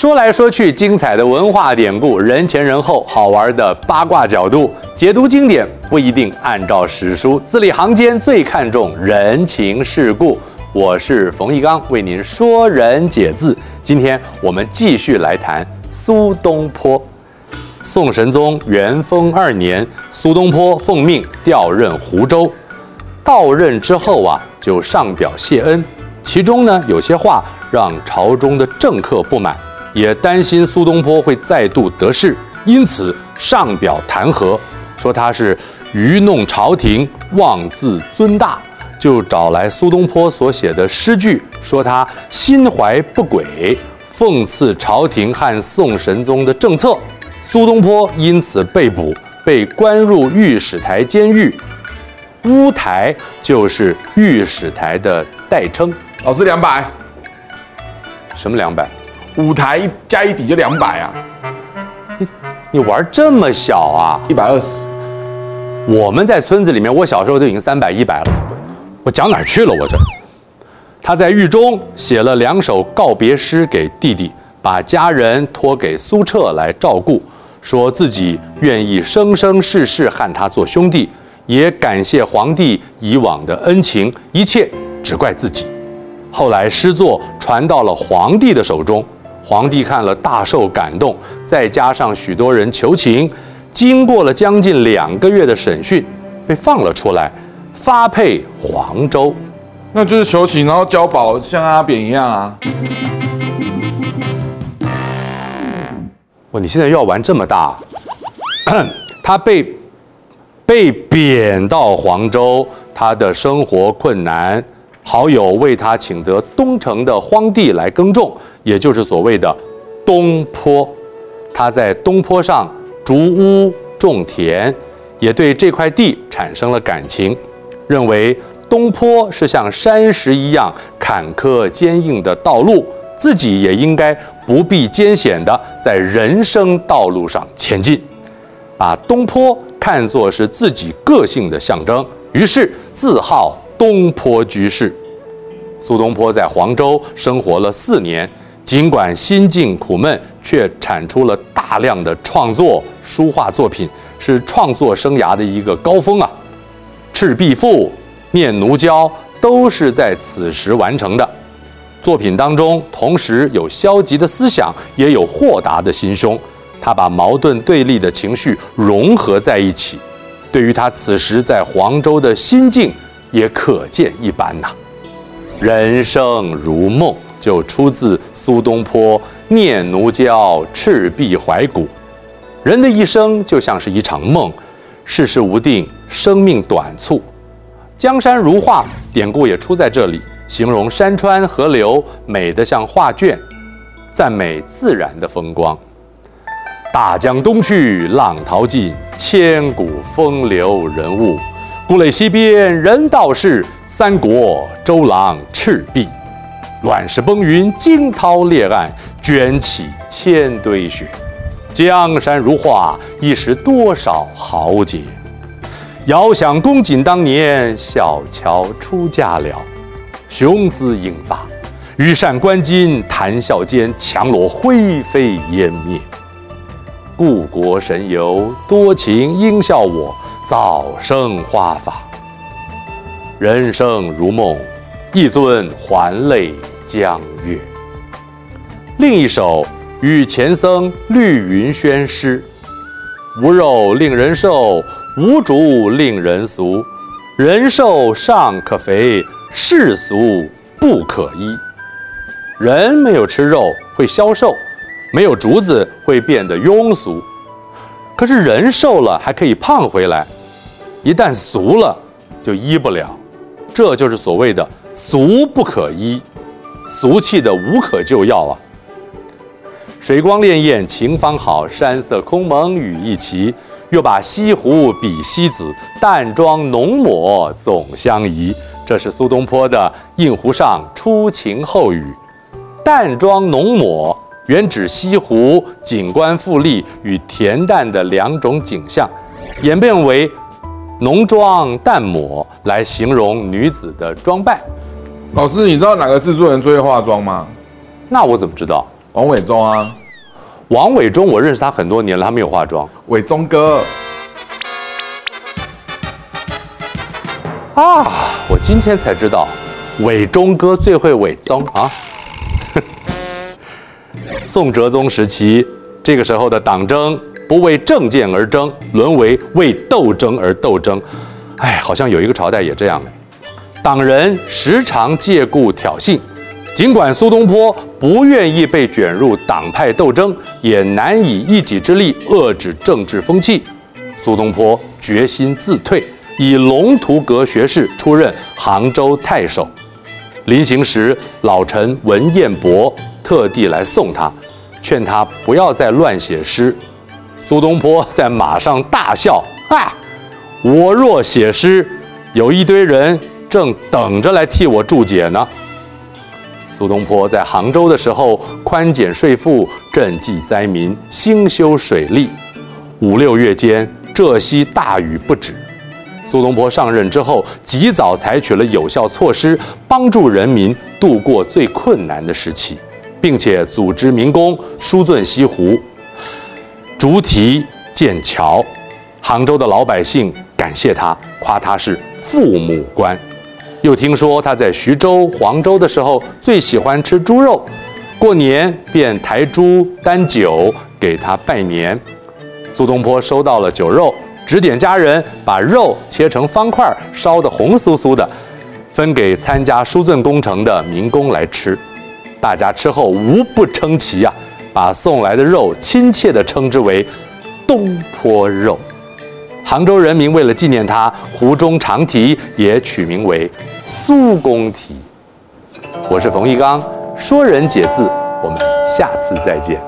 说来说去，精彩的文化典故，人前人后，好玩的八卦角度，解读经典不一定按照史书，字里行间最看重人情世故。我是冯翊纲，为您说人解字。今天我们继续来谈苏东坡。宋神宗元丰二年，苏东坡奉命调任湖州。到任之后啊，就上表谢恩，其中呢有些话让朝中的政客不满，也担心苏东坡会再度得势，因此上表弹劾，说他是愚弄朝廷，妄自尊大，就找来苏东坡所写的诗句，说他心怀不轨，讽刺朝廷和宋神宗的政策。苏东坡因此被捕，被关入御史台监狱。乌台就是御史台的代称。老师，两百。什么两百？五台加一底就两百啊。你你玩这么小啊？一百二十。我们在村子里面，我小时候就已经三百一百了。我讲哪儿去了？我这。他在狱中写了两首告别诗给弟弟，把家人托给苏澈来照顾。说自己愿意生生世世和他做兄弟，也感谢皇帝以往的恩情，一切只怪自己。后来诗作传到了皇帝的手中，皇帝看了大受感动，再加上许多人求情，经过了将近两个月的审讯，被放了出来，发配黄州。那就是求情，然后交保，像阿扁一样啊。哇！你现在又要玩这么大？他被被贬到黄州，他的生活困难，好友为他请得东城的荒地来耕种，也就是所谓的东坡。他在东坡上筑屋种田，也对这块地产生了感情，认为东坡是像山石一样坎坷坚硬的道路，自己也应该。不必艰险的在人生道路上前进，把东坡看作是自己个性的象征，于是自号东坡居士。苏东坡在黄州生活了四年，尽管心境苦闷，却产出了大量的创作书画作品，是创作生涯的一个高峰啊。《赤壁赋》《念奴娇》都是在此时完成的。作品当中，同时有消极的思想，也有豁达的心胸。他把矛盾对立的情绪融合在一起，对于他此时在黄州的心境，也可见一斑呐。人生如梦，就出自苏东坡《念奴娇·赤壁怀古》。人的一生就像是一场梦，世事无定，生命短促。江山如画，典故也出在这里。形容山川河流美得像画卷，赞美自然的风光。大江东去，浪淘尽，千古风流人物。故垒西边人道是，三国周郎赤壁。乱世崩云，惊涛裂岸，卷起千堆雪。江山如画，一时多少豪杰。遥想公瑾当年，小乔出嫁了。雄姿英发，羽扇纶巾，谈笑间，樯橹灰飞烟灭。故国神游，多情应笑我，早生华发。人生如梦，一尊还酹江月。另一首与钱僧绿云轩诗：无肉令人瘦，无竹令人俗。人瘦尚可肥。世俗不可依，人没有吃肉会消瘦，没有竹子会变得庸俗。可是人瘦了还可以胖回来，一旦俗了就医不了。这就是所谓的俗不可医，俗气的无可救药啊。水光潋滟晴方好，山色空蒙雨亦奇。又把西湖比西子，淡妆浓抹总相宜。这是苏东坡的《印湖上初晴后雨》，淡妆浓抹原指西湖景观富丽与恬淡的两种景象，演变为浓妆淡抹来形容女子的装扮。老师，你知道哪个制作人最会化妆吗？那我怎么知道？王伟忠啊，王伟忠，我认识他很多年了，他没有化妆。伟忠哥。啊，我今天才知道，伟忠哥最会伪装啊。宋哲宗时期，这个时候的党争不为政见而争，沦为为斗争而斗争。哎，好像有一个朝代也这样。党人时常借故挑衅，尽管苏东坡不愿意被卷入党派斗争，也难以一己之力遏制政治风气。苏东坡决心自退，以龙图阁学士出任杭州太守。临行时，老臣文彦博特地来送他，劝他不要再乱写诗。苏东坡在马上大笑：“啊，我若写诗，有一堆人正等着来替我注解呢。”苏东坡在杭州的时候，宽减税赋，赈济灾民，兴修水利。五六月间，浙西大雨不止。苏东坡上任之后，及早采取了有效措施，帮助人民度过最困难的时期，并且组织民工疏浚西湖、竹堤建桥。杭州的老百姓感谢他，夸他是父母官。又听说他在徐州、黄州的时候最喜欢吃猪肉，过年便抬猪担酒给他拜年。苏东坡收到了酒肉。指点家人把肉切成方块，烧得红酥酥的，分给参加疏浚工程的民工来吃。大家吃后无不称奇啊，把送来的肉亲切地称之为“东坡肉”。杭州人民为了纪念他，湖中长堤也取名为“苏公堤”。我是冯玉刚，说人解字，我们下次再见。